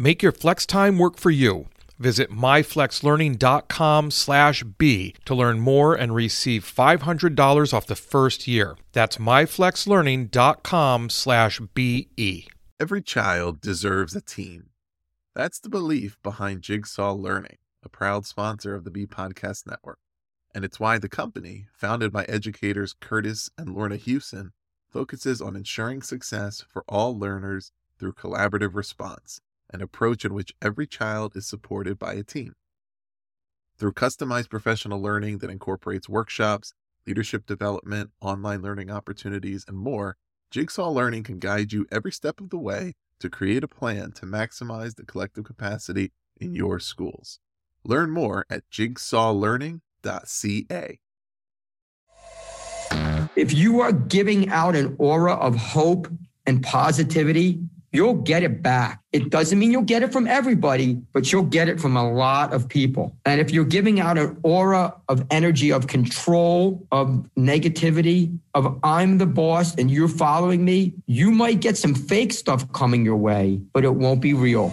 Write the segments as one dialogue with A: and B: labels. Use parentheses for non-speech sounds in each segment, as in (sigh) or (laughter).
A: Make your flex time work for you. Visit myflexlearning.com slash BE to learn more and receive $500 off the first year. That's myflexlearning.com slash BE.
B: Every child deserves a team. That's the belief behind Jigsaw Learning, a proud sponsor of the BE Podcast Network. And it's why the company, founded by educators Kurtis and Lorna Hewson, focuses on ensuring success for all learners through collaborative response an approach in which every child is supported by a team. Through customized professional learning that incorporates workshops, leadership development, online learning opportunities, and more, Jigsaw Learning can guide you every step of the way to create a plan to maximize the collective capacity in your schools. Learn more at jigsawlearning.ca.
C: If you are giving out an aura of hope and positivity, you'll get it back. It doesn't mean you'll get it from everybody, but you'll get it from a lot of people. And if you're giving out an aura of energy, of control, of negativity, of I'm the boss and you're following me, you might get some fake stuff coming your way, but it won't be real.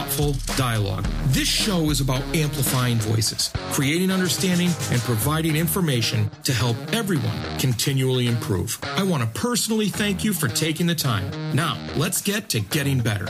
A: thoughtful dialogue. This show is about amplifying voices, creating understanding, and providing information to help everyone continually improve. I want to personally thank you for taking the time. Now, let's get to getting better.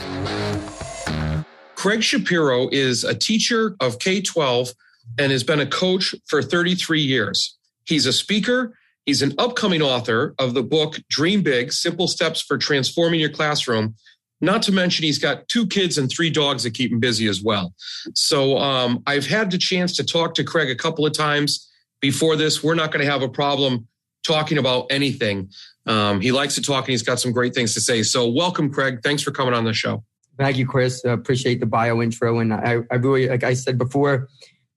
A: Craig Shapiro is a teacher of K 12 and has been a coach for 33 years. He's a speaker. He's an upcoming author of the book Dream Big Simple Steps for Transforming Your Classroom, not to mention, he's got two kids and three dogs that keep him busy as well. So um, I've had the chance to talk to Craig a couple of times before this. We're not going to have a problem talking about anything. Um, he likes to talk and he's got some great things to say. So welcome, Craig. Thanks for coming on the show.
C: Thank you, Chris. I appreciate the bio intro. And I, I really, like I said before,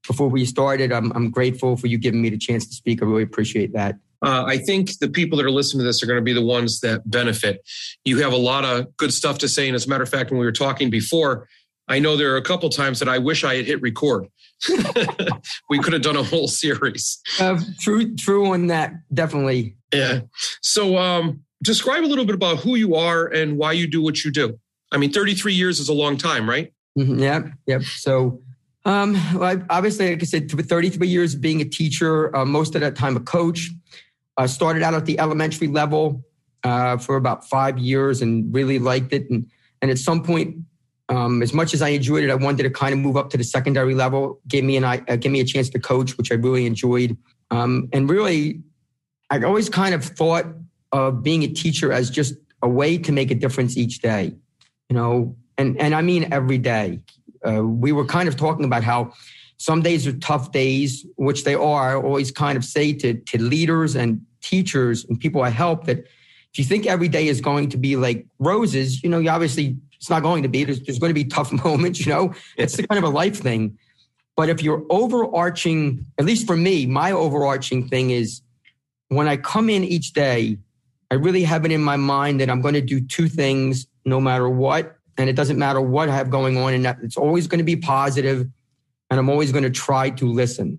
C: before we started, I'm, I'm grateful for you giving me the chance to speak. I really appreciate that
A: uh, I think the people that are listening to this are going to be the ones that benefit. You have a lot of good stuff to say. And as a matter of fact, when we were talking before, I know there are a couple times that I wish I had hit record. (laughs) we could have done a whole series.
C: Uh, true, true on that, definitely.
A: Yeah. So, um, describe a little bit about who you are and why you do what you do. I mean, 33 years is a long time, right?
C: Mm-hmm, yep. Yep. So, um, well, obviously, like I said, 33 years being a teacher, uh, most of that time a coach. I started out at the elementary level uh, for about five years and really liked it. And, and at some point, um, as much as I enjoyed it, I wanted to kind of move up to the secondary level. Gave me an uh, gave me a chance to coach, which I really enjoyed. Um, and really, I always kind of thought of being a teacher as just a way to make a difference each day. You know, and and I mean every day. Uh, we were kind of talking about how some days are tough days, which they are. I always kind of say to, to leaders and teachers and people I help that if you think every day is going to be like roses, you know, you obviously it's not going to be. There's, there's going to be tough (laughs) moments, you know, it's the kind of a life thing. But if you're overarching, at least for me, my overarching thing is when I come in each day, I really have it in my mind that I'm going to do two things no matter what. And it doesn't matter what I have going on. And it's always going to be positive and I'm always going to try to listen.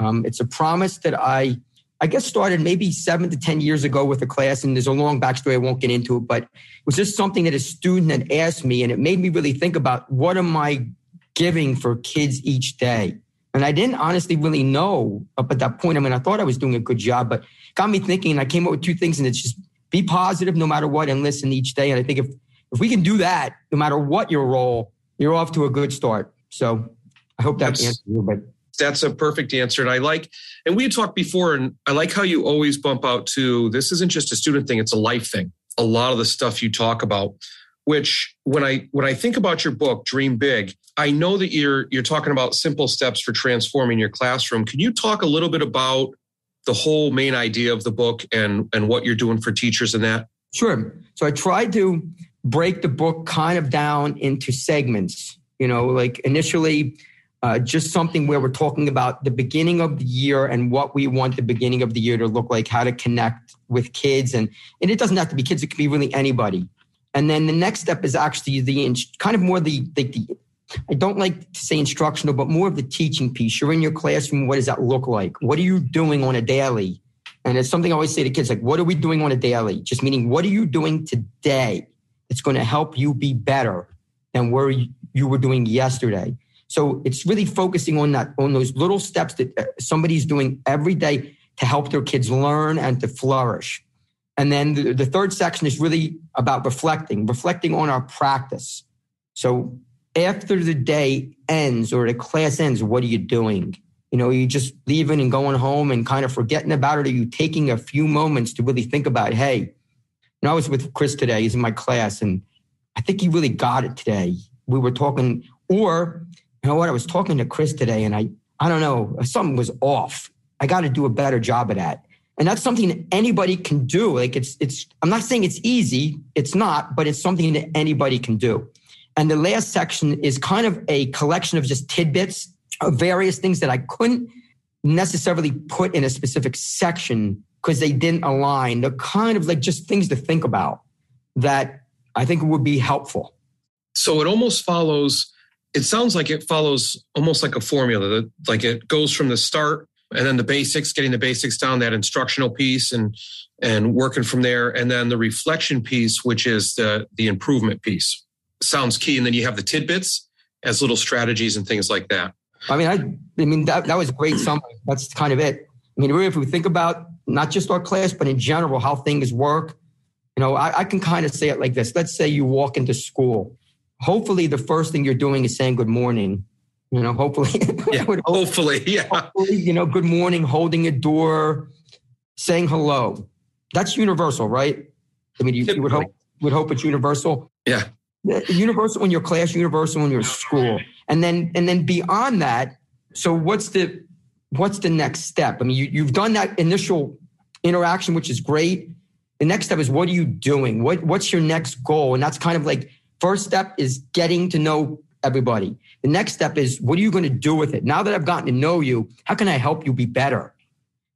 C: Um, it's a promise that I, I guess, started maybe seven to 10 years ago with a class, and there's a long backstory. I won't get into it, but it was just something that a student had asked me, and it made me really think about what am I giving for kids each day? And I didn't honestly really know up at that point. I mean, I thought I was doing a good job, but got me thinking, and I came up with two things, and it's just be positive no matter what and listen each day. And I think if, if we can do that, no matter what your role, you're off to a good start. So I hope that answers you, but
A: that's a perfect answer. And I like, and we had talked before, and I like how you always bump out to this isn't just a student thing, it's a life thing. A lot of the stuff you talk about, which when I when I think about your book, Dream Big, I know that you're you're talking about simple steps for transforming your classroom. Can you talk a little bit about the whole main idea of the book and and what you're doing for teachers in that?
C: Sure. So I tried to break the book kind of down into segments. You know, like initially uh, just something where we're talking about the beginning of the year and what we want the beginning of the year to look like, how to connect with kids. And, and it doesn't have to be kids, it can be really anybody. And then the next step is actually the kind of more the, the, the I don't like to say instructional, but more of the teaching piece. You're in your classroom. What does that look like? What are you doing on a daily? And it's something I always say to kids like, what are we doing on a daily? Just meaning, what are you doing today that's going to help you be better than where you were doing yesterday? So it's really focusing on that, on those little steps that uh, somebody's doing every day to help their kids learn and to flourish. And then the, the third section is really about reflecting, reflecting on our practice. So after the day ends or the class ends, what are you doing? You know, are you just leaving and going home and kind of forgetting about it? Are you taking a few moments to really think about, hey, you know, I was with Chris today, he's in my class, and I think he really got it today. We were talking, or you know what? I was talking to Chris today and I, I don't know, something was off. I got to do a better job of that. And that's something anybody can do. Like it's, it's, I'm not saying it's easy. It's not, but it's something that anybody can do. And the last section is kind of a collection of just tidbits of various things that I couldn't necessarily put in a specific section because they didn't align. They're kind of like just things to think about that I think would be helpful.
A: So it almost follows it sounds like it follows almost like a formula like it goes from the start and then the basics getting the basics down that instructional piece and and working from there and then the reflection piece which is the the improvement piece. Sounds key and then you have the tidbits as little strategies and things like that.
C: I mean i i mean that, that was great summary. That's kind of it. I mean really if we think about not just our class but in general how things work you know I, I can kind of say it like this. Let's say you walk into school hopefully the first thing you're doing is saying good morning. You know, hopefully. (laughs)
A: Yeah, hopefully, (laughs) yeah. Hopefully,
C: you know, good morning, holding a door, saying hello. That's universal, right? I mean, you, you would hope would hope it's universal.
A: Yeah.
C: Universal in your class, universal in your school. And then and then beyond that, so what's the what's the next step? I mean, you, you've done that initial interaction, which is great. The next step is what are you doing? What what's your next goal? And that's kind of like First step is getting to know everybody. The next step is what are you going to do with it? Now that I've gotten to know you, how can I help you be better?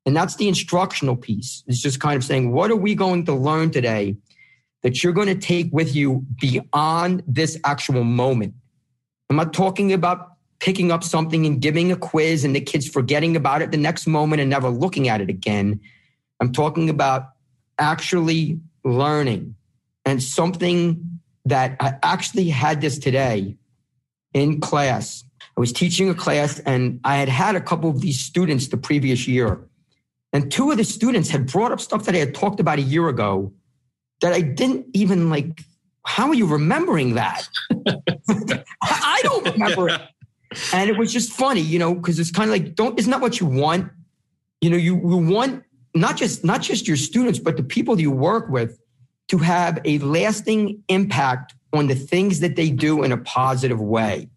C: And that's the instructional piece. It's just kind of saying, what are we going to learn today that you're going to take with you beyond this actual moment? I'm not talking about picking up something and giving a quiz and the kids forgetting about it the next moment and never looking at it again. I'm talking about actually learning and something that I actually had this today in class. I was teaching a class and I had had a couple of these students the previous year. And two of the students had brought up stuff that I had talked about a year ago that I didn't even like. How are you remembering that? (laughs) I don't remember it. (laughs) And it was just funny, you know, because it's kind of like, don't, isn't that what you want? You know, you, you want not just, not just your students, but the people you work with to have a lasting impact on the things that they do in a positive way.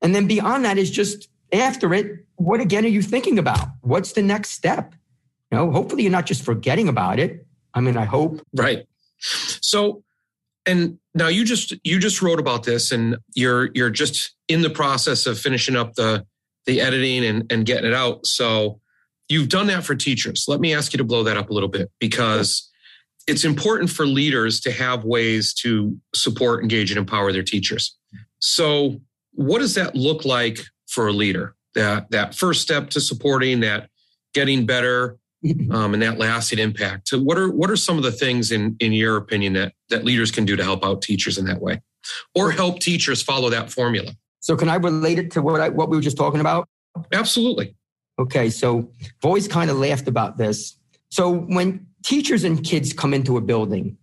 C: And then beyond that is just after it, what again are you thinking about? What's the next step? You know, hopefully you're not just forgetting about it. I mean, I hope.
A: Right. So, and now you just you just wrote about this, and you're you're just in the process of finishing up the the editing and and getting it out. So, you've done that for teachers. Let me ask you to blow that up a little bit because it's important for leaders to have ways to support, engage, and empower their teachers. So, what does that look like for a leader? That that first step to supporting that, getting better, (laughs) um, and that lasting impact. So, what are what are some of the things in in your opinion that that leaders can do to help out teachers in that way, or help teachers follow that formula?
C: So, can I relate it to what I, what we were just talking about?
A: Absolutely.
C: Okay, so I've always kind of laughed about this So when teachers and kids come into a building,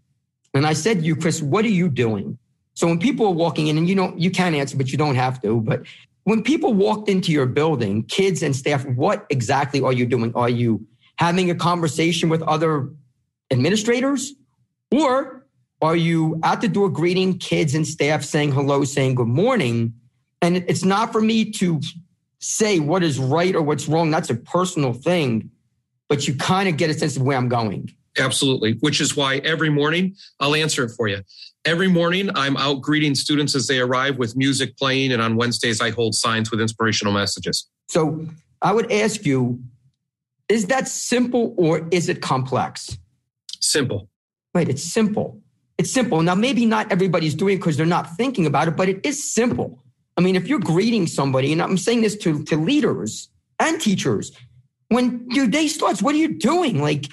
C: and I said to you, Chris, what are you doing? So when people are walking in, and you know, you can answer, but you don't have to. But when people walked into your building, kids and staff, what exactly are you doing? Are you having a conversation with other administrators? Or are you at the door greeting kids and staff saying hello, saying good morning? And it's not for me to say what is right or what's wrong. That's a personal thing, but you kind of get a sense of where I'm going.
A: Absolutely, which is why every morning I'll answer it for you. Every morning I'm out greeting students as they arrive with music playing, and on Wednesdays I hold signs with inspirational messages.
C: So I would ask you is that simple or is it complex?
A: Simple.
C: Right, it's simple. It's simple. Now, maybe not everybody's doing it because they're not thinking about it, but it is simple. I mean, if you're greeting somebody, and I'm saying this to, to leaders and teachers, when your day starts, what are you doing? Like,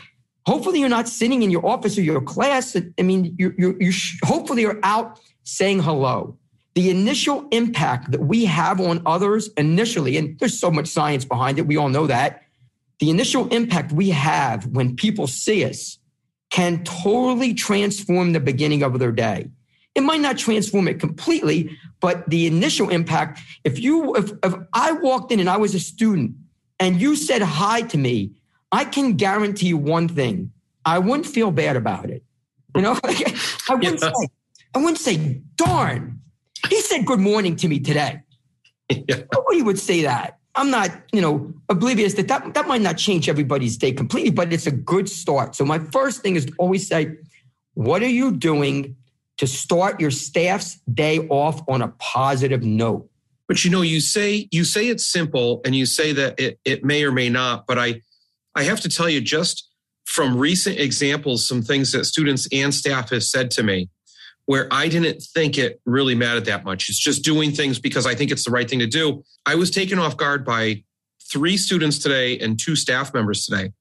C: hopefully you're not sitting in your office or your class. I mean, you you you hopefully you're out saying hello. The initial impact that we have on others initially, and there's so much science behind it, we all know that. The initial impact we have when people see us can totally transform the beginning of their day. It might not transform it completely, but the initial impact, if you if, if I walked in and I was a student and you said hi to me, I can guarantee you one thing. I wouldn't feel bad about it. You know, (laughs) I wouldn't yeah. say, I wouldn't say, darn, he said good morning to me today. Yeah. Nobody would say that. I'm not, you know, oblivious that, that that might not change everybody's day completely, but it's a good start. So my first thing is to always say, what are you doing to start your staff's day off on a positive note?
A: But you know, you say you say it's simple and you say that it, it may or may not, but I I have to tell you just from recent examples, some things that students and staff have said to me where I didn't think it really mattered that much. It's just doing things because I think it's the right thing to do. I was taken off guard by three students today and two staff members today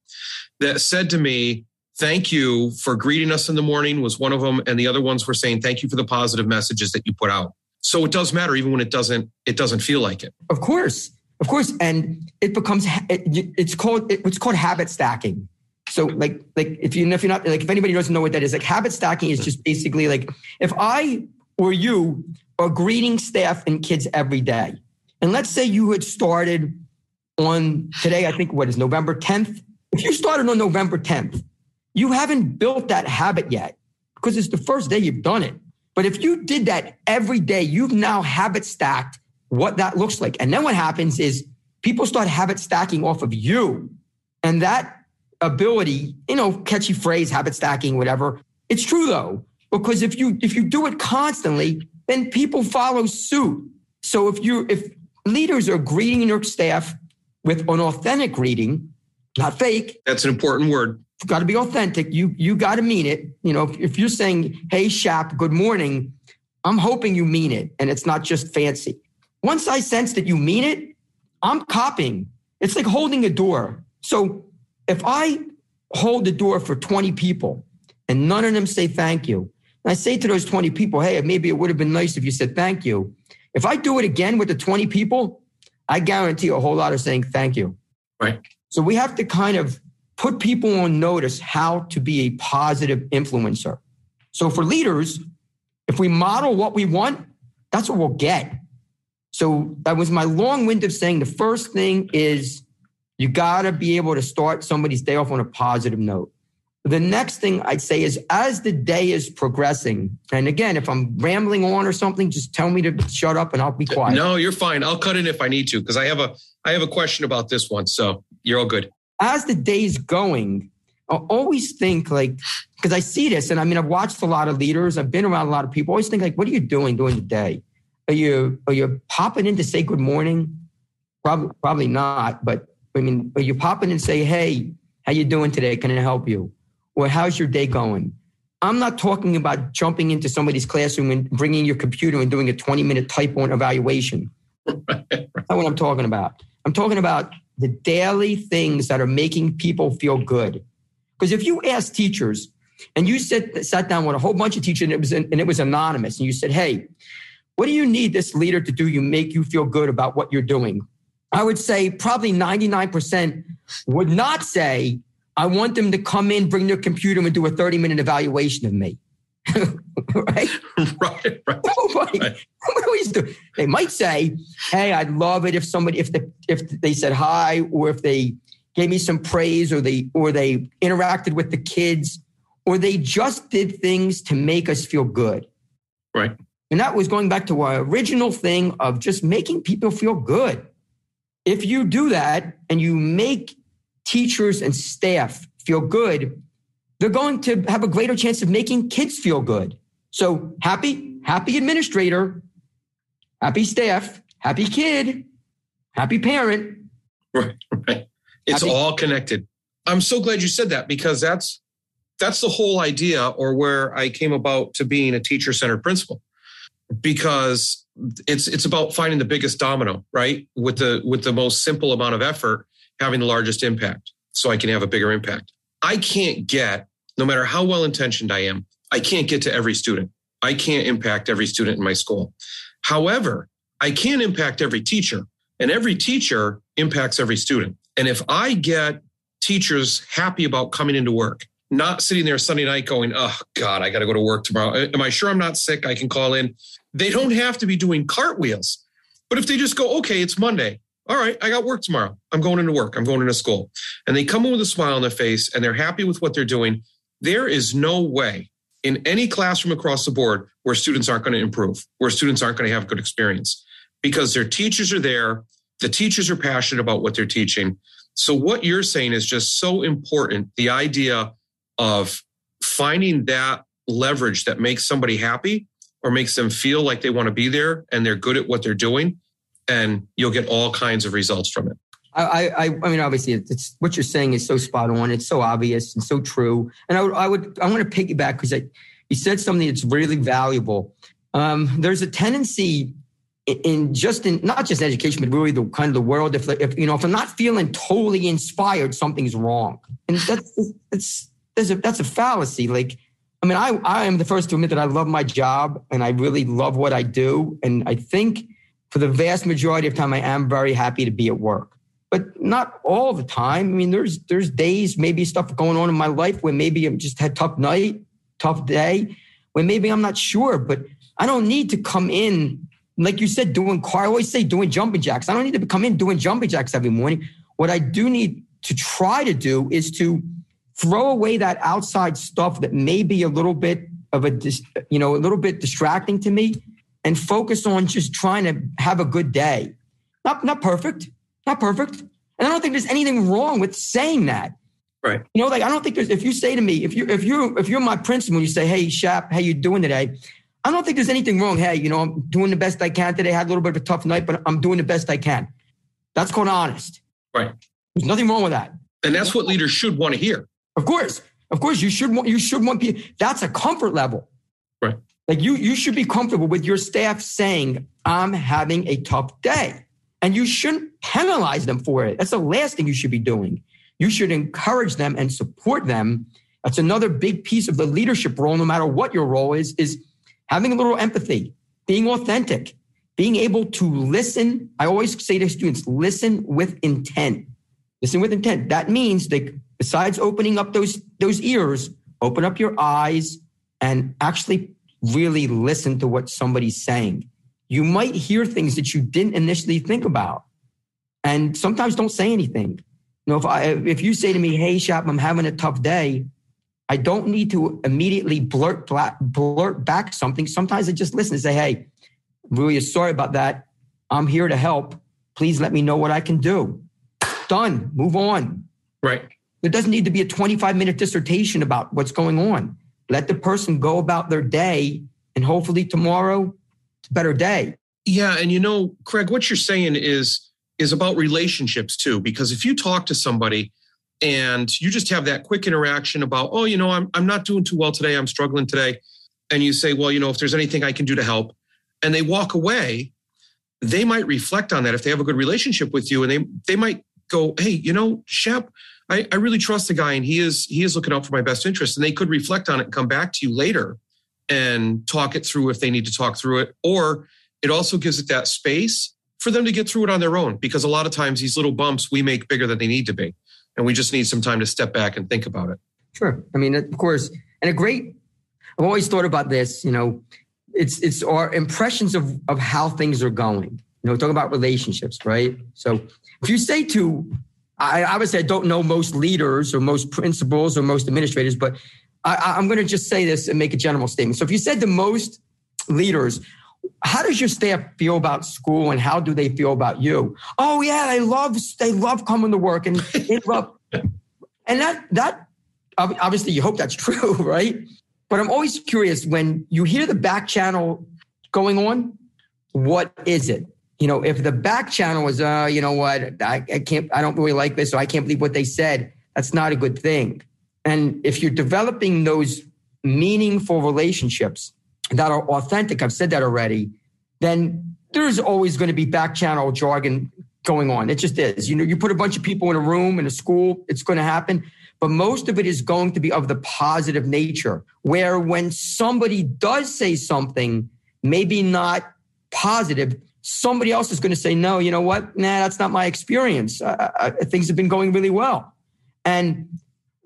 A: that said to me, Thank you for greeting us in the morning, was one of them. And the other ones were saying, Thank you for the positive messages that you put out. So it does matter, even when it doesn't, it doesn't feel like it.
C: Of course. Of course. And it becomes, it's called, it's called habit stacking. So like like if you if you're not like if anybody doesn't know what that is, like habit stacking is just basically like if I or you are greeting staff and kids every day, and let's say you had started on today, I think what is November 10th. If you started on November 10th, you haven't built that habit yet because it's the first day you've done it. But if you did that every day, you've now habit stacked what that looks like. And then what happens is people start habit stacking off of you. And that ability, you know, catchy phrase, habit stacking, whatever. It's true though, because if you if you do it constantly, then people follow suit. So if you if leaders are greeting your staff with an authentic greeting, not fake.
A: That's an important word.
C: Got to be authentic. You you got to mean it. You know, if, if you're saying, "Hey, Shap, good morning," I'm hoping you mean it, and it's not just fancy. Once I sense that you mean it, I'm copying. It's like holding a door. So if I hold the door for 20 people and none of them say thank you, and I say to those 20 people, hey, maybe it would have been nice if you said thank you. If I do it again with the 20 people, I guarantee a whole lot of saying thank you.
A: Right.
C: So we have to kind of put people on notice how to be a positive influencer. So for leaders, if we model what we want, that's what we'll get. So that was my long wind of saying the first thing is you got to be able to start somebody's day off on a positive note. The next thing I'd say is as the day is progressing, and again, if I'm rambling on or something, just tell me to shut up and I'll be quiet.
A: No, you're fine. I'll cut in if I need to because I have a I have a question about this one. So you're all good.
C: As the day's going, I always think like because I see this, and I mean I've watched a lot of leaders, I've been around a lot of people. I always think like, what are you doing during the day? Are you are you popping in to say good morning? Probably probably not, but I mean, are you pop in and say, "Hey, how you doing today? Can I help you?" Or "How's your day going?" I'm not talking about jumping into somebody's classroom and bringing your computer and doing a 20 minute type on evaluation. (laughs) That's not what I'm talking about. I'm talking about the daily things that are making people feel good. Because if you ask teachers and you sit, sat down with a whole bunch of teachers and it was and it was anonymous, and you said, "Hey, what do you need this leader to do? You make you feel good about what you're doing." I would say probably 99% would not say, I want them to come in, bring their computer, and do a 30 minute evaluation of me. (laughs) (laughs) (laughs) right?
A: right, (laughs) oh, right.
C: right. They might say, "Hey, I'd love it if somebody if the if they said hi or if they gave me some praise or they or they interacted with the kids or they just did things to make us feel good."
A: Right.
C: And that was going back to our original thing of just making people feel good. If you do that and you make teachers and staff feel good, they're going to have a greater chance of making kids feel good. So happy, happy administrator, happy staff, happy kid, happy parent.
A: Right, right. It's happy. all connected. I'm so glad you said that because that's that's the whole idea or where I came about to being a teacher centered principal because it's it's about finding the biggest domino, right? With the with the most simple amount of effort having the largest impact so I can have a bigger impact. I can't get no matter how well intentioned I am, I can't get to every student. I can't impact every student in my school. However, I can impact every teacher, and every teacher impacts every student. And if I get teachers happy about coming into work, not sitting there Sunday night going, oh God, I got to go to work tomorrow. Am I sure I'm not sick? I can call in. They don't have to be doing cartwheels. But if they just go, okay, it's Monday. All right, I got work tomorrow. I'm going into work. I'm going into school. And they come in with a smile on their face and they're happy with what they're doing. There is no way in any classroom across the board where students aren't going to improve, where students aren't going to have good experience because their teachers are there. The teachers are passionate about what they're teaching. So, what you're saying is just so important. The idea of finding that leverage that makes somebody happy or makes them feel like they want to be there and they're good at what they're doing, and you'll get all kinds of results from it.
C: I, I, I mean, obviously, it's what you're saying is so spot on. It's so obvious and so true. And I would, I would, I want to piggyback because you said something that's really valuable. Um, there's a tendency in just in not just education, but really the kind of the world. If, if you know, if I'm not feeling totally inspired, something's wrong, and that's that's that's a, that's a fallacy. Like, I mean, I I am the first to admit that I love my job and I really love what I do, and I think for the vast majority of time, I am very happy to be at work but not all the time. I mean, there's there's days, maybe stuff going on in my life where maybe I'm just had tough night, tough day, where maybe I'm not sure. But I don't need to come in, like you said, doing car. I always say doing jumping jacks. I don't need to come in doing jumping jacks every morning. What I do need to try to do is to throw away that outside stuff that may be a little bit of a, you know, a little bit distracting to me, and focus on just trying to have a good day. Not not perfect not perfect. And I don't think there's anything wrong with saying that.
A: Right.
C: You know, like I don't think there's if you say to me, if you if you if you're my principal, you say, Hey Shap, how you doing today? I don't think there's anything wrong. Hey, you know, I'm doing the best I can today. I had a little bit of a tough night, but I'm doing the best I can. That's called honest.
A: Right.
C: There's nothing wrong with that.
A: And that's what leaders should want to hear.
C: Of course. Of course, you should want you should want people. That's a comfort level.
A: Right.
C: Like you you should be comfortable with your staff saying, I'm having a tough day. And you shouldn't penalize them for it. That's the last thing you should be doing. You should encourage them and support them. That's another big piece of the leadership role, no matter what your role is, is having a little empathy, being authentic, being able to listen. I always say to students, listen with intent. Listen with intent. That means that besides opening up those, those ears, open up your eyes and actually really listen to what somebody's saying you might hear things that you didn't initially think about. And sometimes don't say anything. You know, if I if you say to me, "Hey, Shap, I'm having a tough day," I don't need to immediately blurt blurt back something. Sometimes I just listen and say, "Hey, really sorry about that. I'm here to help. Please let me know what I can do." Done. Move on.
A: Right.
C: There doesn't need to be a 25 minute dissertation about what's going on. Let the person go about their day, and hopefully tomorrow better day.
A: Yeah, and you know, Craig, what you're saying is is about relationships too, because if you talk to somebody and you just have that quick interaction about, oh, you know, I'm I'm not doing too well today, I'm struggling today, and you say, well, you know, if there's anything I can do to help, and they walk away, they might reflect on that if they have a good relationship with you, and they they might go, hey, you know, Shep, I, I really trust the guy, and he is he is looking out for my best interest, and they could reflect on it and come back to you later and talk it through if they need to talk through it. Or it also gives it that space for them to get through it on their own because a lot of times these little bumps we make bigger than they need to be. and we just need some time to step back and think about it.
C: Sure. I mean, of course, and a great. I've always thought about this. You know, it's it's our impressions of of how things are going. You know, talking about relationships, right? So if you say to, I obviously I don't know most leaders or most principals or most administrators, but I, I'm going to just say this and make a general statement. So if you said to most leaders, how does your staff feel about school and how do they feel about you? Oh yeah, they love they love coming to work and they (laughs) love, and that that obviously you hope that's (laughs) true, right? But I'm always curious when you hear the back channel going on, what is it? You know, if the back channel is, uh, you know what, I, I can't, I don't really like this, or I can't believe what they said. That's not a good thing. And if you're developing those meaningful relationships that are authentic, I've said that already, then there's always going to be back channel jargon going on. It just is. You know, you put a bunch of people in a room in a school, it's going to happen. But most of it is going to be of the positive nature, where when somebody does say something, maybe not positive, somebody else is going to say, no, you know what? Nah, that's not my experience. Uh, things have been going really well. And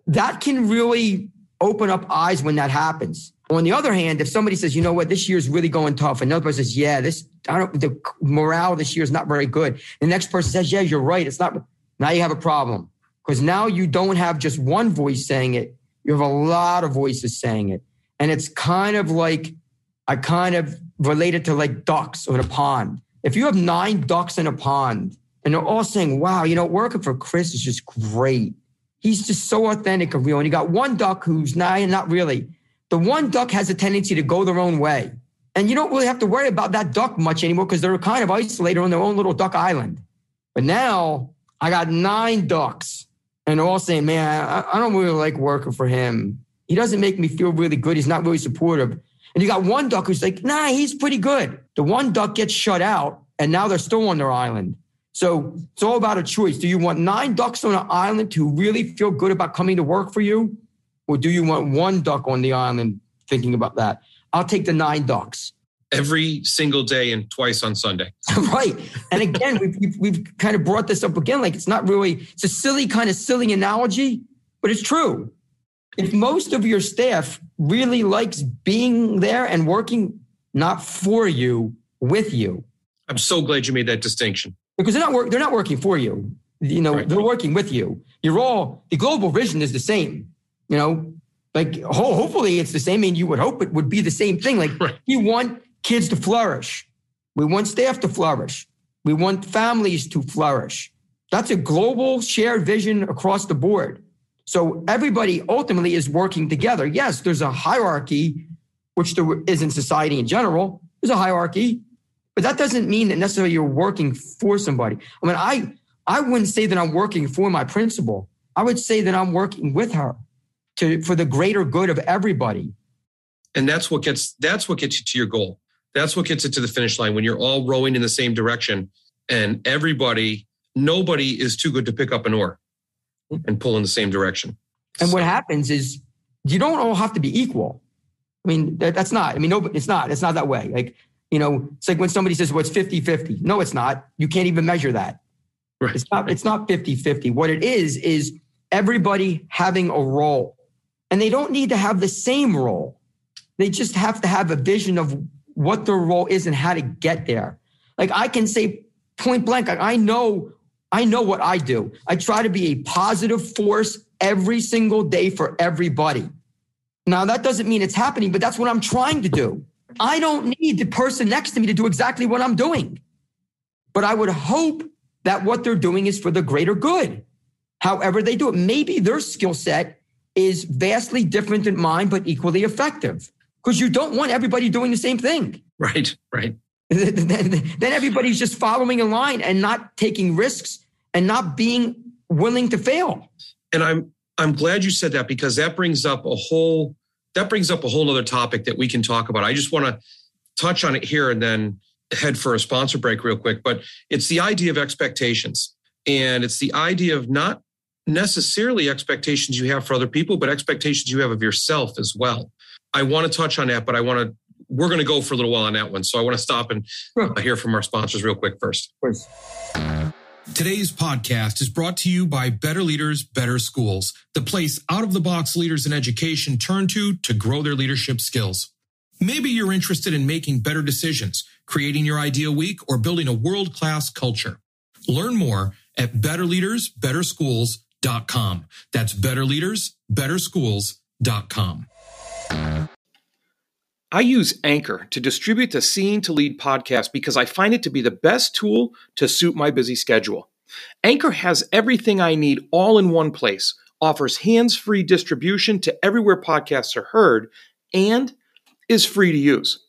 C: that can really open up eyes when that happens. On the other hand, if somebody says, you know what, this year is really going tough, and another person says, yeah, this, I don't, the morale this year is not very good. The next person says, yeah, you're right. It's not, now you have a problem because now you don't have just one voice saying it. You have a lot of voices saying it. And it's kind of like, I kind of relate it to like ducks in a pond. If you have nine ducks in a pond and they're all saying, wow, you know, working for Chris is just great he's just so authentic and real. And you got one duck who's not, not really. The one duck has a tendency to go their own way. And you don't really have to worry about that duck much anymore because they're kind of isolated on their own little duck island. But now I got nine ducks and they're all saying, man, I, I don't really like working for him. He doesn't make me feel really good. He's not really supportive. And you got one duck who's like, nah, he's pretty good. The one duck gets shut out and now they're still on their island. So it's all about a choice. Do you want nine ducks on an island to really feel good about coming to work for you? Or do you want one duck on the island thinking about that? I'll take the nine ducks.
A: Every single day and twice on Sunday. (laughs)
C: right. And again, we've, we've, we've kind of brought this up again. Like it's not really, it's a silly, kind of silly analogy, but it's true. If most of your staff really likes being there and working not for you, with you.
A: I'm so glad you made that distinction
C: because they're not work, they're not working for you. You know, right. they're working with you. You're all the global vision is the same. You know, like ho- hopefully it's the same. I mean, you would hope it would be the same thing. Like right. we want kids to flourish. We want staff to flourish. We want families to flourish. That's a global shared vision across the board. So everybody ultimately is working together. Yes, there's a hierarchy, which there is in society in general. There's a hierarchy. But that doesn't mean that necessarily you're working for somebody. I mean, I I wouldn't say that I'm working for my principal. I would say that I'm working with her to for the greater good of everybody.
A: And that's what gets that's what gets you to your goal. That's what gets it to the finish line when you're all rowing in the same direction and everybody nobody is too good to pick up an oar and pull in the same direction.
C: And so. what happens is you don't all have to be equal. I mean, that, that's not, I mean, no, it's not, it's not that way. Like you know, it's like when somebody says, well, it's 50 50. No, it's not. You can't even measure that. Right. It's not, it's not 50 50. What it is, is everybody having a role. And they don't need to have the same role. They just have to have a vision of what their role is and how to get there. Like I can say point blank, I know, I know what I do. I try to be a positive force every single day for everybody. Now that doesn't mean it's happening, but that's what I'm trying to do. I don't need the person next to me to do exactly what I'm doing. But I would hope that what they're doing is for the greater good. However, they do it. Maybe their skill set is vastly different than mine, but equally effective because you don't want everybody doing the same thing.
A: Right, right. (laughs)
C: then everybody's just following a line and not taking risks and not being willing to fail.
A: And I'm I'm glad you said that because that brings up a whole that brings up a whole other topic that we can talk about. I just want to touch on it here and then head for a sponsor break real quick. But it's the idea of expectations. And it's the idea of not necessarily expectations you have for other people, but expectations you have of yourself as well. I want to touch on that, but I want to, we're going to go for a little while on that one. So I want to stop and hear from our sponsors real quick first. Today's podcast is brought to you by Better Leaders, Better Schools, the place out of the box leaders in education turn to to grow their leadership skills. Maybe you're interested in making better decisions, creating your ideal week, or building a world class culture. Learn more at betterleadersbetterschools.com. That's betterleadersbetterschools.com.
D: I use Anchor to distribute the Seeing to Lead podcast because I find it to be the best tool to suit my busy schedule. Anchor has everything I need all in one place, offers hands free distribution to everywhere podcasts are heard, and is free to use.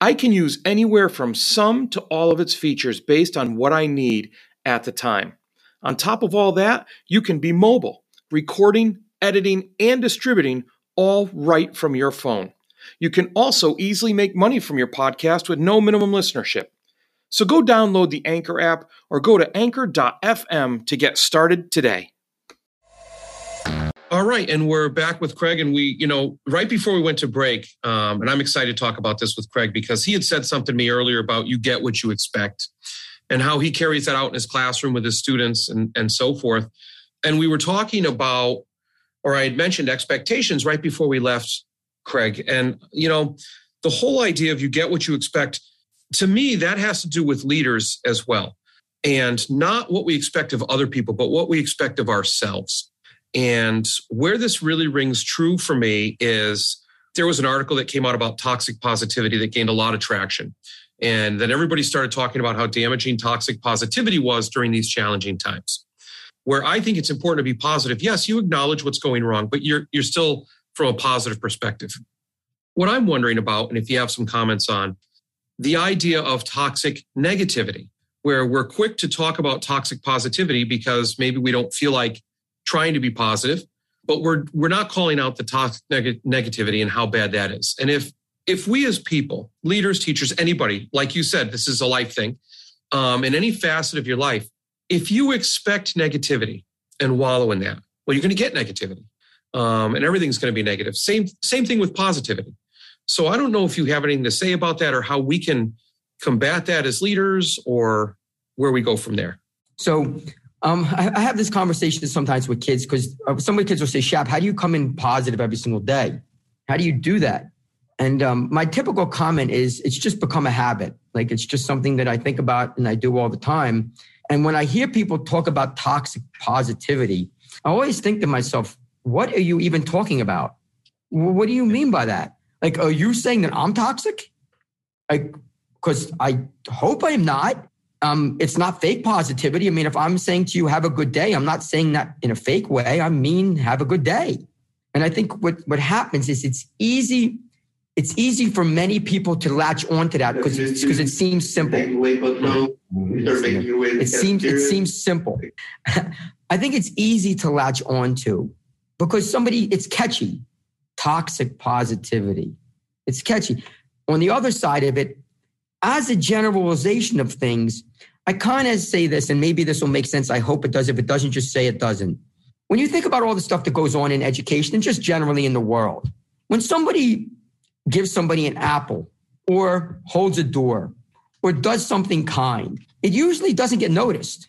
D: I can use anywhere from some to all of its features based on what I need at the time. On top of all that, you can be mobile, recording, editing, and distributing all right from your phone. You can also easily make money from your podcast with no minimum listenership. So go download the Anchor app or go to anchor.fm to get started today.
A: All right, and we're back with Craig, and we, you know, right before we went to break, um, and I'm excited to talk about this with Craig because he had said something to me earlier about you get what you expect, and how he carries that out in his classroom with his students and and so forth. And we were talking about, or I had mentioned expectations right before we left Craig. And, you know, the whole idea of you get what you expect, to me, that has to do with leaders as well. And not what we expect of other people, but what we expect of ourselves. And where this really rings true for me is there was an article that came out about toxic positivity that gained a lot of traction. And then everybody started talking about how damaging toxic positivity was during these challenging times. Where I think it's important to be positive. Yes, you acknowledge what's going wrong, but you're you're still from a positive perspective. What I'm wondering about, and if you have some comments on, the idea of toxic negativity, where we're quick to talk about toxic positivity because maybe we don't feel like trying to be positive, but we're we're not calling out the toxic neg- negativity and how bad that is. And if if we as people, leaders, teachers, anybody, like you said, this is a life thing, um, in any facet of your life, if you expect negativity and wallow in that, well, you're going to get negativity um, and everything's going to be negative. Same same thing with positivity. So I don't know if you have anything to say about that or how we can combat that as leaders or where we go from there.
C: So um, I, I, have this conversation sometimes with kids because uh, some of the kids will say, Shap, how do you come in positive every single day? How do you do that? And um, my typical comment is it's just become a habit. Like it's just something that I think about and I do all the time. And when I hear people talk about toxic positivity, I always think to myself, what are you even talking about? What do you mean by that? Like, are you saying that I'm toxic? Like, because I hope I'm not. Um, it's not fake positivity. I mean, if I'm saying to you, have a good day, I'm not saying that in a fake way. I mean, have a good day. And I think what, what happens is it's easy. It's easy for many people to latch onto that because because it seems simple. It seems it seems simple. (laughs) I think it's easy to latch onto because somebody, it's catchy. Toxic positivity. It's catchy. On the other side of it, as a generalization of things, I kind of say this, and maybe this will make sense. I hope it does. If it doesn't, just say it doesn't. When you think about all the stuff that goes on in education and just generally in the world, when somebody gives somebody an apple or holds a door or does something kind, it usually doesn't get noticed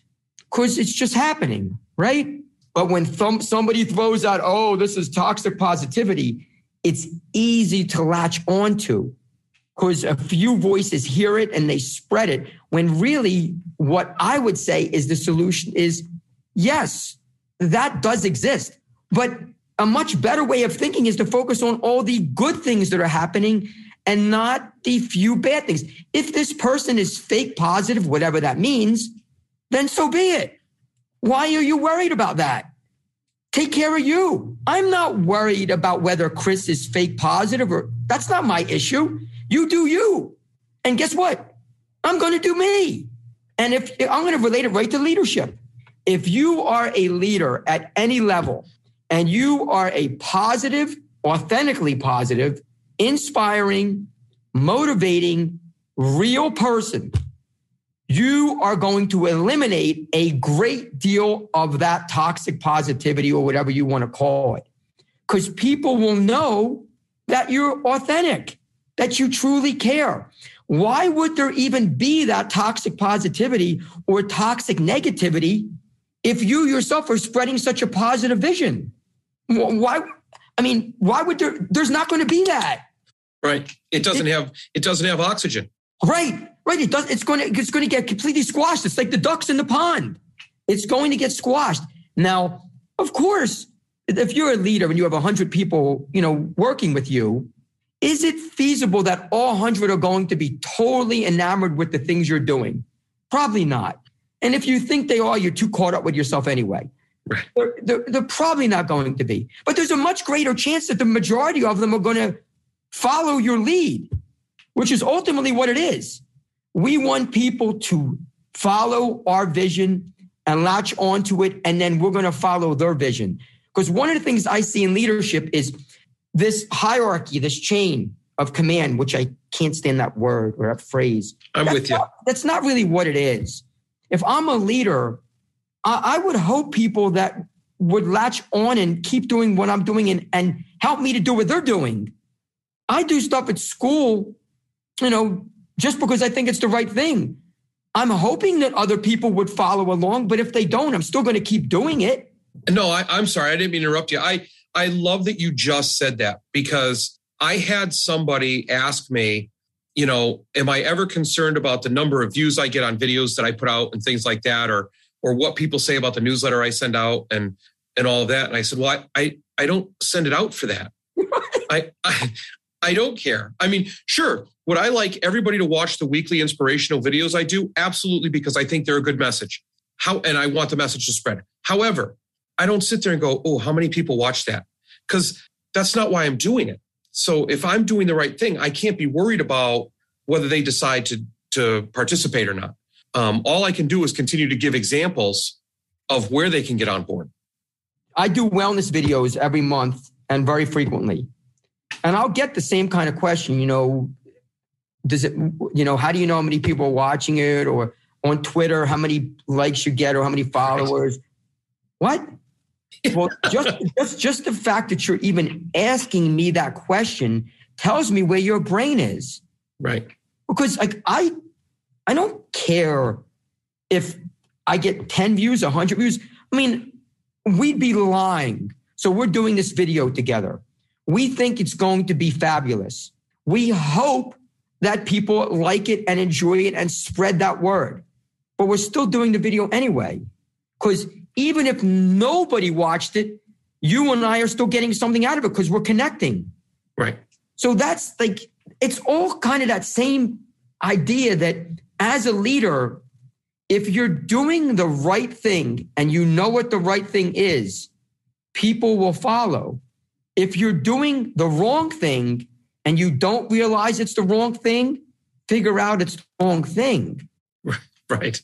C: because it's just happening, right? But when somebody throws out, oh, this is toxic positivity, it's easy to latch onto because a few voices hear it and they spread it. When really, what I would say is the solution is yes, that does exist. But a much better way of thinking is to focus on all the good things that are happening and not the few bad things. If this person is fake positive, whatever that means, then so be it. Why are you worried about that? Take care of you. I'm not worried about whether Chris is fake positive or that's not my issue. You do you. And guess what? I'm going to do me. And if I'm going to relate it right to leadership, if you are a leader at any level and you are a positive, authentically positive, inspiring, motivating, real person, you are going to eliminate a great deal of that toxic positivity or whatever you want to call it. Because people will know that you're authentic, that you truly care. why would there even be that toxic positivity or toxic negativity if you yourself are spreading such a positive vision? Why? I mean, why would there? There's not going to be that.
A: Right. It doesn't it, have. It doesn't have oxygen.
C: Right. Right. It does. It's going to. It's going to get completely squashed. It's like the ducks in the pond. It's going to get squashed. Now, of course, if you're a leader and you have hundred people, you know, working with you, is it feasible that all 100 are going to be totally enamored with the things you're doing? Probably not. And if you think they are, you're too caught up with yourself anyway. Right. They're, they're, they're, probably not going to be. But there's a much greater chance that the majority of them are going to follow your lead, which is ultimately what it is. We want people to follow our vision and latch onto it, and then we're going to follow their vision. Because one of the things I see in leadership is this hierarchy, this chain of command, which I can't stand that word or that phrase.
A: I'm
C: that's
A: with you.
C: Not, that's not really what it is. If I'm a leader, I, I, would hope people that would latch on and keep doing what I'm doing and, and help me to do what they're doing. I do stuff at school, you know, just because I think it's the right thing. I'm hoping that other people would follow along, but if they don't, I'm still going to keep doing it.
A: No, I, I'm sorry. I didn't mean to interrupt you. I, I love that you just said that because I had somebody ask me, you know, am I ever concerned about the number of views I get on videos that I put out and things like that, or or what people say about the newsletter I send out and and all of that? And I said, well, I I, I don't send it out for that. (laughs) I, I I don't care. I mean, sure, would I like everybody to watch the weekly inspirational videos I do? Absolutely, because I think they're a good message. How and I want the message to spread. However, I don't sit there and go, oh, how many people watch that? Because that's not why I'm doing it. So if I'm doing the right thing, I can't be worried about whether they decide to, to participate or not. Um, all I can do is continue to give examples of where they can get on board.
C: I do wellness videos every month and very frequently. And I'll get the same kind of question, you know, does it, you know, how do you know how many people are watching it? Or on Twitter, how many likes you get or how many followers? What? well, just, just just the fact that you're even asking me that question tells me where your brain is.
A: Right.
C: Because like I I don't care if I get 10 views, 100 views. I mean, we'd be lying. So we're doing this video together. We think it's going to be fabulous. We hope that people like it and enjoy it and spread that word. But we're still doing the video anyway. Because even if nobody watched it, you and I are still getting something out of it because we're connecting.
A: Right.
C: So that's like, it's all kind of that same idea that as a leader, if you're doing the right thing and you know what the right thing is, people will follow. If you're doing the wrong thing and you don't realize it's the wrong thing, figure out it's the wrong thing. (laughs)
A: Right.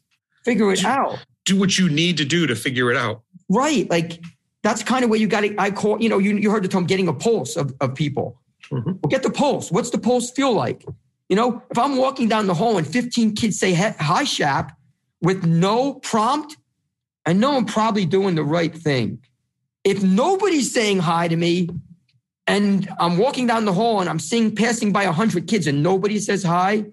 C: Figure it out
A: do what you need to do to figure it out.
C: Right. Like that's kind of where you got to, I call, you know, you, you heard the term getting a pulse of, of people. Mm-hmm. Well, get the pulse. What's the pulse feel like? You know, if I'm walking down the hall and 15 kids say hi, Shap with no prompt, I know I'm probably doing the right thing. If nobody's saying hi to me and I'm walking down the hall and I'm seeing passing by 100 kids and nobody says hi,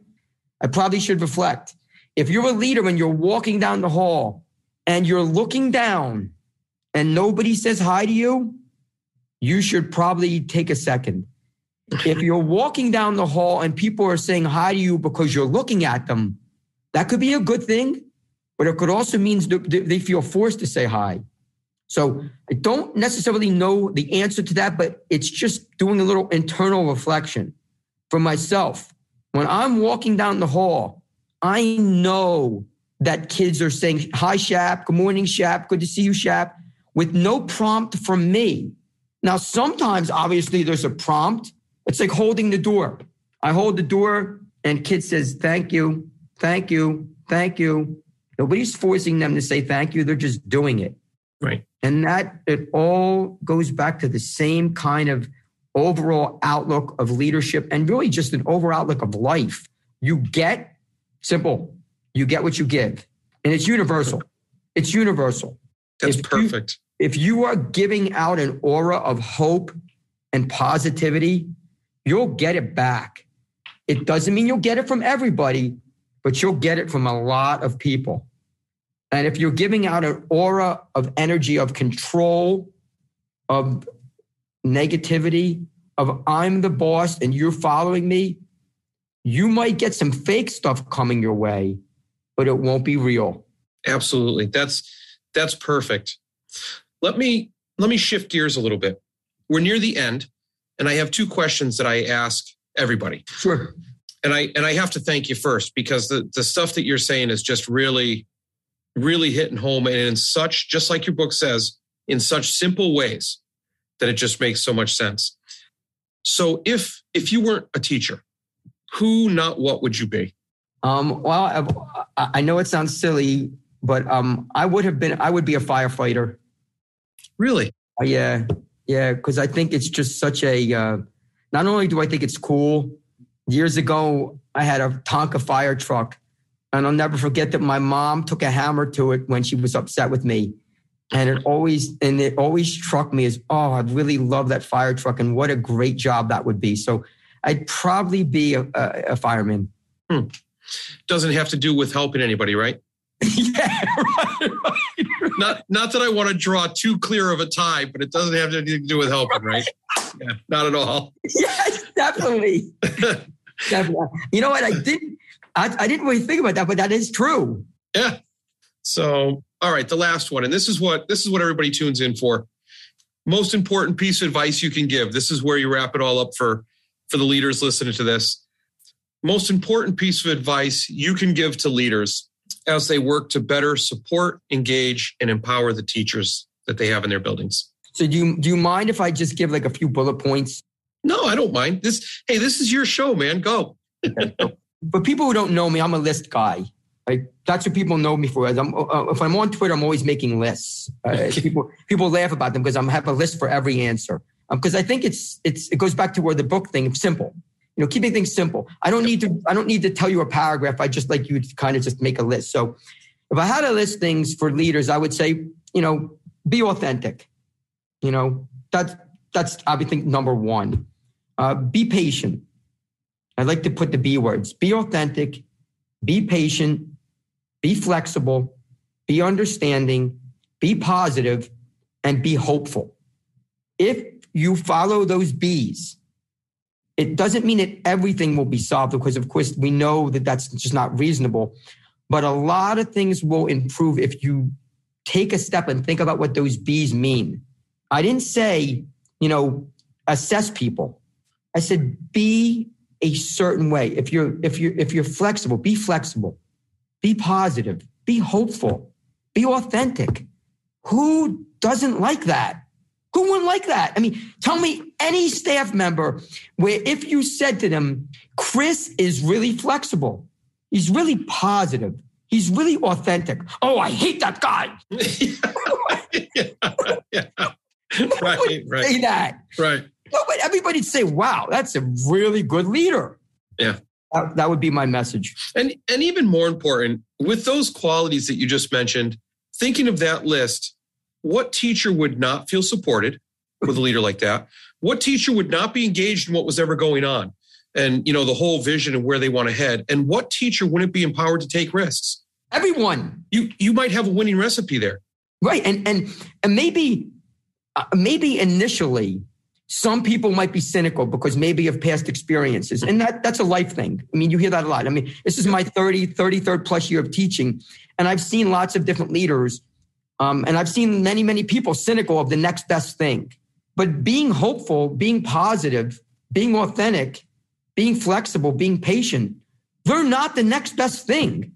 C: I probably should reflect. If you're a leader and you're walking down the hall and you're looking down and nobody says hi to you, you should probably take a second. if you're walking down the hall and people are saying hi to you because you're looking at them, that could be a good thing, but it could also mean they feel forced to say hi. So I don't necessarily know the answer to that, but it's just doing a little internal reflection for myself. When I'm walking down the hall, I know that kids are saying, Hi, Shap. Good morning, Shap. Good to see you, Shap, with no prompt from me. Now, sometimes, obviously, there's a prompt. It's like holding the door. I hold the door, and kid says, Thank you, thank you, thank you. Nobody's forcing them to say thank you. They're just doing it.
A: Right.
C: And that it all goes back to the same kind of overall outlook of leadership and really just an overall outlook of life. You get simple you get what you give. And it's universal. It's universal.
A: That's if perfect.
C: You, if you are giving out an aura of hope and positivity, you'll get it back. It doesn't mean you'll get it from everybody, but you'll get it from a lot of people. And if you're giving out an aura of energy, of control, of negativity, of I'm the boss and you're following me, you might get some fake stuff coming your way, but it won't be real.
A: Absolutely. That's that's perfect. Let me let me shift gears a little bit. We're near the end, and I have two questions that I ask everybody.
C: Sure.
A: And I and I have to thank you first because the the stuff that you're saying is just really really hitting home and in such just like your book says in such simple ways that it just makes so much sense. So if if you weren't a teacher, who not what would you be?
C: Um, well, I, I know it sounds silly, but um, I would have been I would be a firefighter.
A: Really?
C: Uh, yeah, yeah, because I think it's just such a. Uh, not only do I think it's cool. Years ago, I had a Tonka fire truck, and I'll never forget that my mom took a hammer to it when she was upset with me, and it always and it always struck me as oh, I'd really love that fire truck, and what a great job that would be. So, I'd probably be a, a, a fireman.
A: Hmm. Doesn't have to do with helping anybody, right? (laughs)
C: yeah, right, right,
A: Not not that I want to draw too clear of a tie, but it doesn't have anything to do with helping, right? Yeah, not at all. (laughs)
C: Yes, definitely. (laughs) definitely. You know what? I didn't. I, I didn't really think about that, but that is true.
A: Yeah. So, all right, the last one, and this is what this is what everybody tunes in for. Most important piece of advice you can give. This is where you wrap it all up for for the leaders listening to this. Most important piece of advice you can give to leaders as they work to better support, engage, and empower the teachers that they have in their buildings.
C: So do you do you mind if I just give like a few bullet points?
A: No, I don't mind. This hey, this is your show, man. Go. (laughs)
C: but people who don't know me, I'm a list guy. Like that's what people know me for. I'm, uh, if I'm on Twitter, I'm always making lists. Uh, (laughs) people people laugh about them because I'm have a list for every answer. Because um, I think it's it's it goes back to where the book thing simple. You know, keeping things simple. I don't need to I don't need to tell you a paragraph. I just like you to kind of just make a list. So if I had to list things for leaders, I would say, you know, be authentic. You know, that's that's I would think number one. Uh, be patient. I like to put the B words. Be authentic, be patient, be flexible, be understanding, be positive, and be hopeful. If you follow those B's, it doesn't mean that everything will be solved because, of course, we know that that's just not reasonable. But a lot of things will improve if you take a step and think about what those B's mean. I didn't say, you know, assess people. I said be a certain way. If you're if you're if you're flexible, be flexible. Be positive. Be hopeful. Be authentic. Who doesn't like that? Who wouldn't like that? I mean, tell me any staff member where if you said to them, Chris is really flexible, he's really positive, he's really authentic. Oh, I hate that guy. (laughs)
A: yeah, (laughs) yeah. (laughs) Right, right.
C: Say that.
A: Right.
C: No, but everybody'd say, wow, that's a really good leader.
A: Yeah.
C: That, that would be my message.
A: And and even more important, with those qualities that you just mentioned, thinking of that list, what teacher would not feel supported with a leader like that? What teacher would not be engaged in what was ever going on? And you know, the whole vision and where they want to head. And what teacher wouldn't be empowered to take risks?
C: Everyone.
A: You you might have a winning recipe there.
C: Right. And and and maybe uh, maybe initially some people might be cynical because maybe of past experiences and that that's a life thing i mean you hear that a lot i mean this is my 30 33rd plus year of teaching and i've seen lots of different leaders um, and I've seen many, many people cynical of the next best thing. But being hopeful, being positive, being authentic, being flexible, being patient, they're not the next best thing.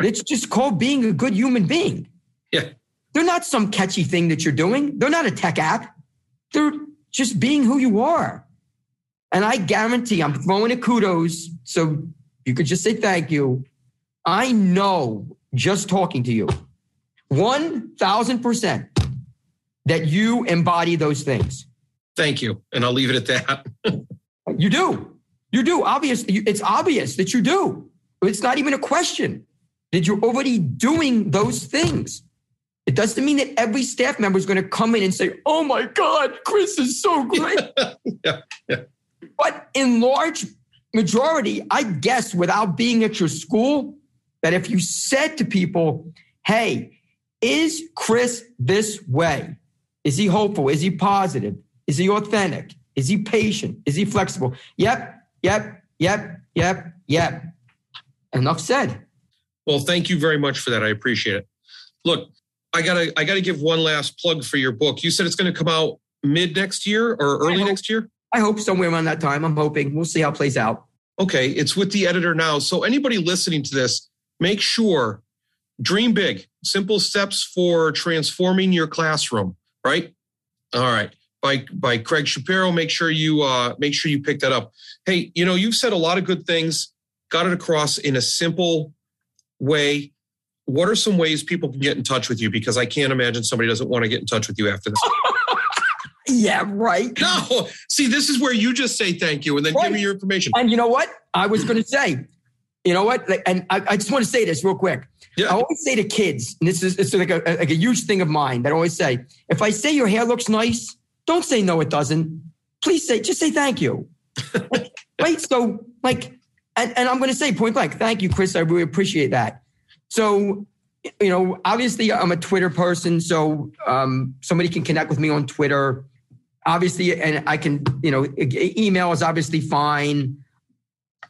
C: It's just called being a good human being.
A: Yeah.
C: They're not some catchy thing that you're doing. They're not a tech app. They're just being who you are. And I guarantee I'm throwing a kudos. So you could just say thank you. I know just talking to you 1000% that you embody those things.
A: Thank you. And I'll leave it at that. (laughs)
C: you do. You do. Obviously, it's obvious that you do. It's not even a question that you're already doing those things. It doesn't mean that every staff member is going to come in and say, Oh my God, Chris is so great. (laughs)
A: yeah, yeah.
C: But in large majority, I guess, without being at your school, that if you said to people, hey, is Chris this way? Is he hopeful? Is he positive? Is he authentic? Is he patient? Is he flexible? Yep, yep, yep, yep, yep. Enough said.
A: Well, thank you very much for that. I appreciate it. Look, I gotta I gotta give one last plug for your book. You said it's going to come out mid next year or early
C: hope,
A: next year.
C: I hope somewhere around that time. I'm hoping. We'll see how it plays out.
A: Okay, it's with the editor now. So anybody listening to this, make sure dream big. Simple steps for transforming your classroom. Right. All right. By by Craig Shapiro. Make sure you uh, make sure you pick that up. Hey, you know you've said a lot of good things. Got it across in a simple way what are some ways people can get in touch with you? Because I can't imagine somebody doesn't want to get in touch with you after this. (laughs)
C: yeah, right.
A: No, see, this is where you just say thank you and then right. give me your information.
C: And you know what? I was going to say, you know what? And I, I, just want to say this real quick. Yeah. I always say to kids, and this is it's like a, like a huge thing of mine that I always say, if I say your hair looks nice, don't say no, it doesn't. Please say, just say thank you. (laughs) like, right? So, like, and, and I'm going to say point blank, thank you, Chris. I really appreciate that. So, you know, obviously I'm a Twitter person, so um, somebody can connect with me on Twitter. Obviously, and I can, you know, email is obviously fine.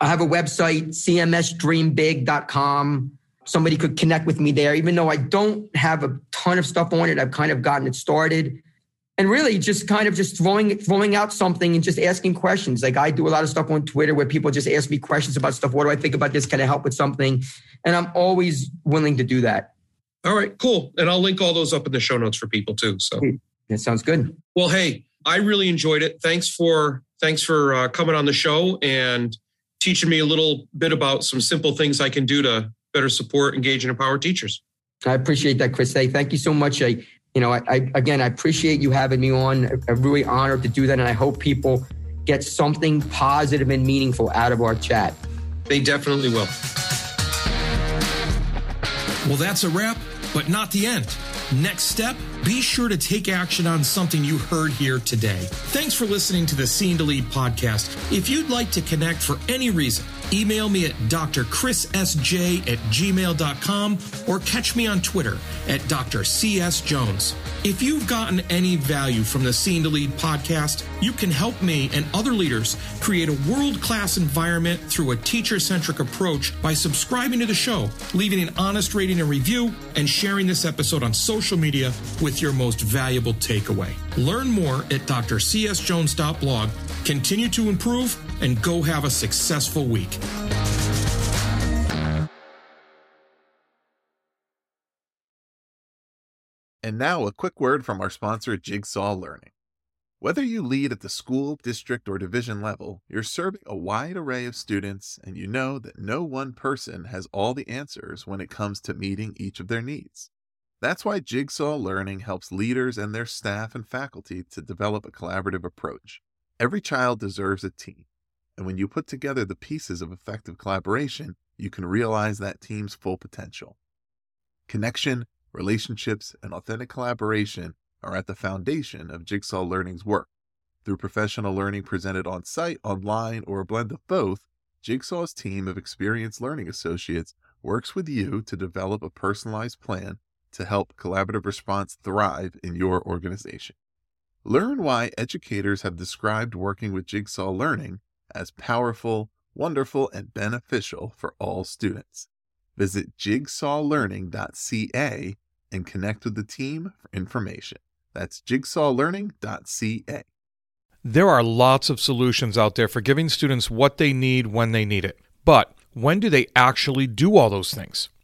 C: I have a website, cmsdreambig.com. Somebody could connect with me there, even though I don't have a ton of stuff on it. I've kind of gotten it started and really just kind of just throwing throwing out something and just asking questions. Like I do a lot of stuff on Twitter where people just ask me questions about stuff. What do I think about this? Can I help with something? And I'm always willing to do that.
A: All right, cool. And I'll link all those up in the show notes for people too. So
C: that sounds good.
A: Well, hey, I really enjoyed it. Thanks for thanks for uh, coming on the show and teaching me a little bit about some simple things I can do to better support, engage, and empower teachers.
C: I appreciate that, Chris. Hey, thank you so much. I, you know, I, I, again, I appreciate you having me on. I'm really honored to do that, and I hope people get something positive and meaningful out of our chat.
A: They definitely will.
E: Well, that's a wrap, but not the end. Next step, be sure to take action on something you heard here today. Thanks for listening to the Seen to Lead podcast. If you'd like to connect for any reason, email me at drchrisSJ at gmail.com or catch me on Twitter at drcsjones. If you've gotten any value from the Seen to Lead podcast, you can help me and other leaders create a world class environment through a teacher centric approach by subscribing to the show, leaving an honest rating and review, and sharing this episode on social media with your most valuable takeaway. Learn more at drcsjones.blog. Continue to improve and go have a successful week.
B: And now, a quick word from our sponsor, Jigsaw Learning. Whether you lead at the school, district, or division level, you're serving a wide array of students, and you know that no one person has all the answers when it comes to meeting each of their needs. That's why Jigsaw Learning helps leaders and their staff and faculty to develop a collaborative approach. Every child deserves a team, and when you put together the pieces of effective collaboration, you can realize that team's full potential. Connection, relationships, and authentic collaboration are at the foundation of Jigsaw Learning's work. Through professional learning presented on site, online, or a blend of both, Jigsaw's team of experienced learning associates works with you to develop a personalized plan to help collaborative response thrive in your organization. Learn why educators have described working with Jigsaw Learning as powerful, wonderful, and beneficial for all students. Visit jigsawlearning.ca and connect with the team for information. That's jigsawlearning.ca.
F: There are lots of solutions out there for giving students what they need when they need it. But when do they actually do all those things?